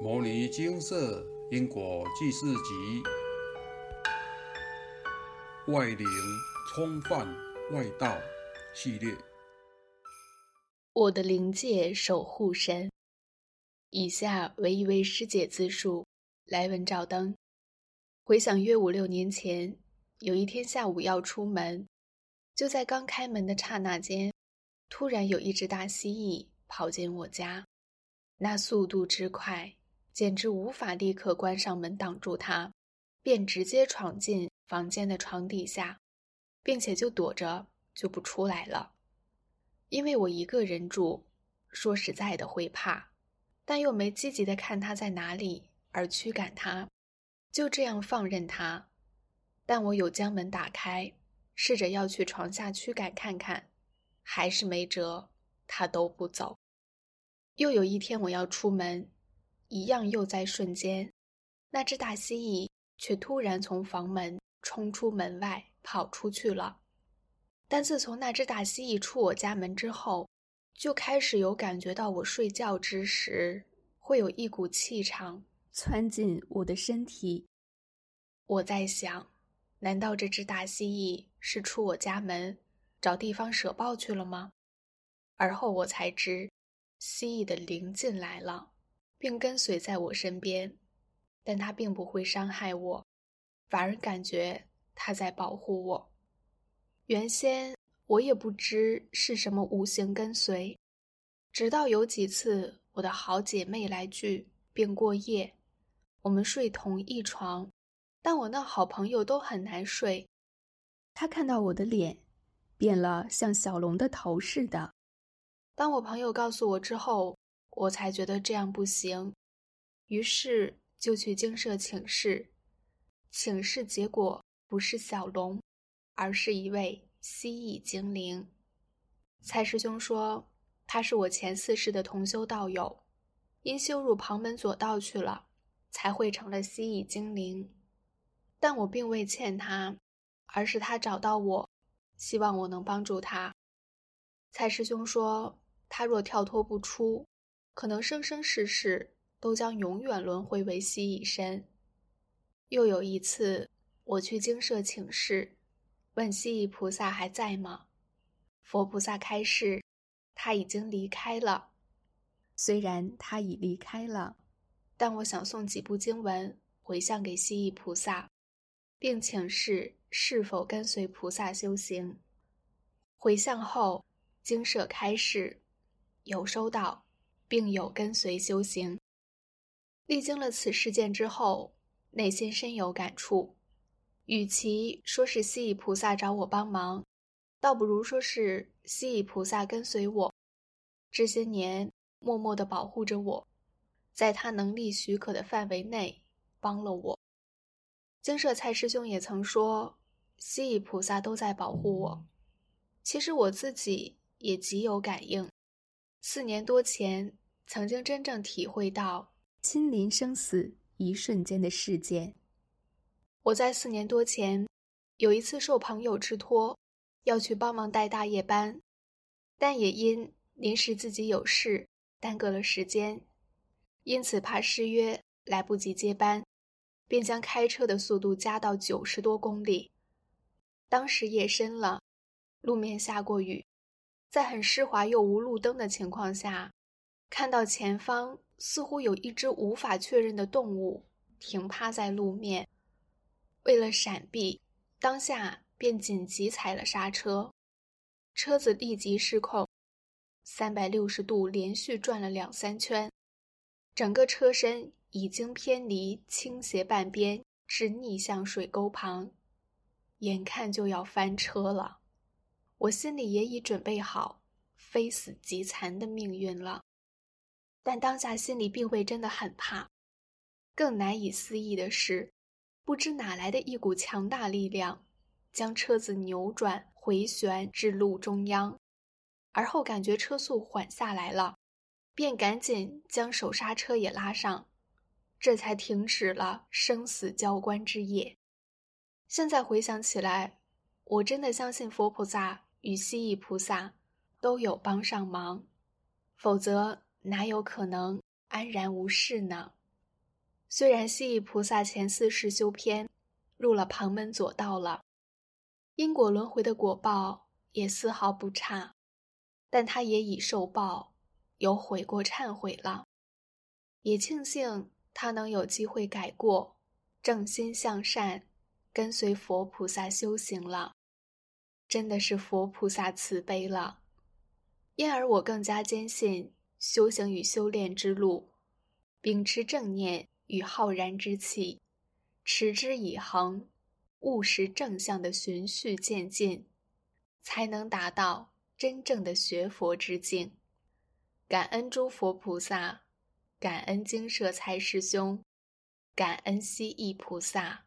《摩尼金色因果记事集》外灵冲犯外道系列。我的灵界守护神。以下为一位师姐自述：来文照灯。回想约五六年前，有一天下午要出门，就在刚开门的刹那间，突然有一只大蜥蜴跑进我家，那速度之快。简直无法立刻关上门挡住他，便直接闯进房间的床底下，并且就躲着就不出来了。因为我一个人住，说实在的会怕，但又没积极的看他在哪里而驱赶他，就这样放任他。但我有将门打开，试着要去床下驱赶看看，还是没辙，他都不走。又有一天我要出门。一样又在瞬间，那只大蜥蜴却突然从房门冲出门外跑出去了。但自从那只大蜥蜴出我家门之后，就开始有感觉到我睡觉之时会有一股气场窜进我的身体。我在想，难道这只大蜥蜴是出我家门找地方舍报去了吗？而后我才知，蜥蜴的灵进来了。并跟随在我身边，但它并不会伤害我，反而感觉它在保护我。原先我也不知是什么无形跟随，直到有几次我的好姐妹来聚并过夜，我们睡同一床，但我那好朋友都很难睡。她看到我的脸变了，像小龙的头似的。当我朋友告诉我之后。我才觉得这样不行，于是就去精舍请示。请示结果不是小龙，而是一位蜥蜴精灵。蔡师兄说他是我前四世的同修道友，因修入旁门左道去了，才会成了蜥蜴精灵。但我并未欠他，而是他找到我，希望我能帮助他。蔡师兄说他若跳脱不出。可能生生世世都将永远轮回为蜥蜴身。又有一次，我去精舍请示，问蜥蜴菩萨还在吗？佛菩萨开示，他已经离开了。虽然他已离开了，但我想送几部经文回向给蜥蜴菩萨，并请示是否跟随菩萨修行。回向后，精舍开示，有收到。并有跟随修行。历经了此事件之后，内心深有感触。与其说是蜥蜴菩萨找我帮忙，倒不如说是蜥蜴菩萨跟随我，这些年默默的保护着我，在他能力许可的范围内帮了我。精舍蔡师兄也曾说，蜥蜴菩萨都在保护我。其实我自己也极有感应。四年多前，曾经真正体会到亲临生死一瞬间的事件。我在四年多前有一次受朋友之托，要去帮忙带大夜班，但也因临时自己有事耽搁了时间，因此怕失约来不及接班，便将开车的速度加到九十多公里。当时夜深了，路面下过雨。在很湿滑又无路灯的情况下，看到前方似乎有一只无法确认的动物停趴在路面。为了闪避，当下便紧急踩了刹车，车子立即失控，三百六十度连续转了两三圈，整个车身已经偏离倾斜半边，至逆向水沟旁，眼看就要翻车了。我心里也已准备好非死即残的命运了，但当下心里并未真的很怕。更难以思议的是，不知哪来的一股强大力量，将车子扭转回旋至路中央，而后感觉车速缓下来了，便赶紧将手刹车也拉上，这才停止了生死交关之夜。现在回想起来，我真的相信佛菩萨。与蜥蜴菩萨都有帮上忙，否则哪有可能安然无事呢？虽然西域菩萨前四世修篇入了旁门左道了，因果轮回的果报也丝毫不差，但他也已受报，有悔过忏悔了，也庆幸他能有机会改过，正心向善，跟随佛菩萨修行了，真的是佛菩萨慈悲了。因而我更加坚信修行与修炼之路，秉持正念。与浩然之气，持之以恒，务实正向的循序渐进，才能达到真正的学佛之境。感恩诸佛菩萨，感恩精舍财师兄，感恩西益菩萨，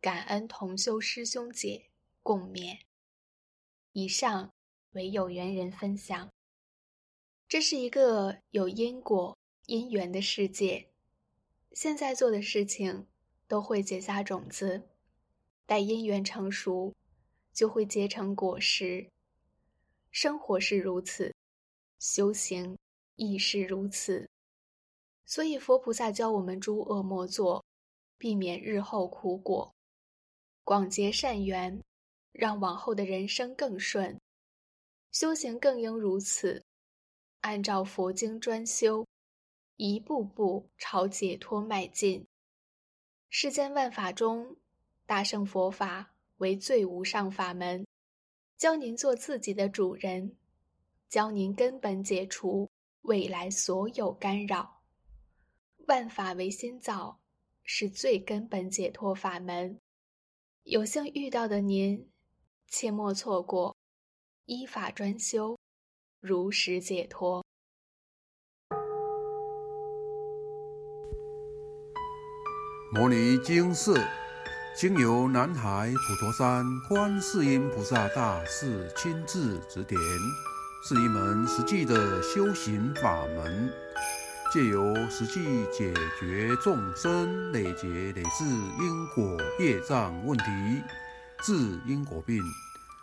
感恩同修师兄姐共勉。以上为有缘人分享。这是一个有因果因缘的世界。现在做的事情都会结下种子，待因缘成熟，就会结成果实。生活是如此，修行亦是如此。所以佛菩萨教我们诸恶莫作，避免日后苦果，广结善缘，让往后的人生更顺。修行更应如此，按照佛经专修。一步步朝解脱迈进。世间万法中，大乘佛法为最无上法门，教您做自己的主人，教您根本解除未来所有干扰。万法唯心造，是最根本解脱法门。有幸遇到的您，切莫错过，依法专修，如实解脱。摩尼经寺，经由南海普陀山观世音菩萨大士亲自指点，是一门实际的修行法门，借由实际解决众生累劫累世因果业障问题，治因果病，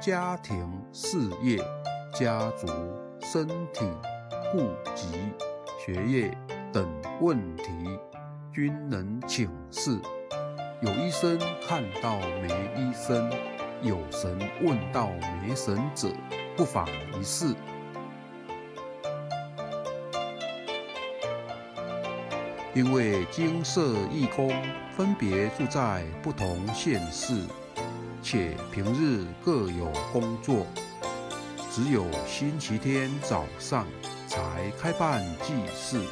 家庭、事业、家族、身体、户籍、学业等问题。均能请示。有医生看到没医生，有神问到没神者，不妨一试。因为金色义工分别住在不同县市，且平日各有工作，只有星期天早上才开办祭祀。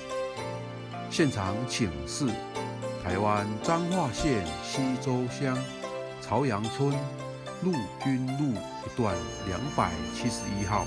现场请示：台湾彰化县西周乡朝阳村陆军路一段两百七十一号。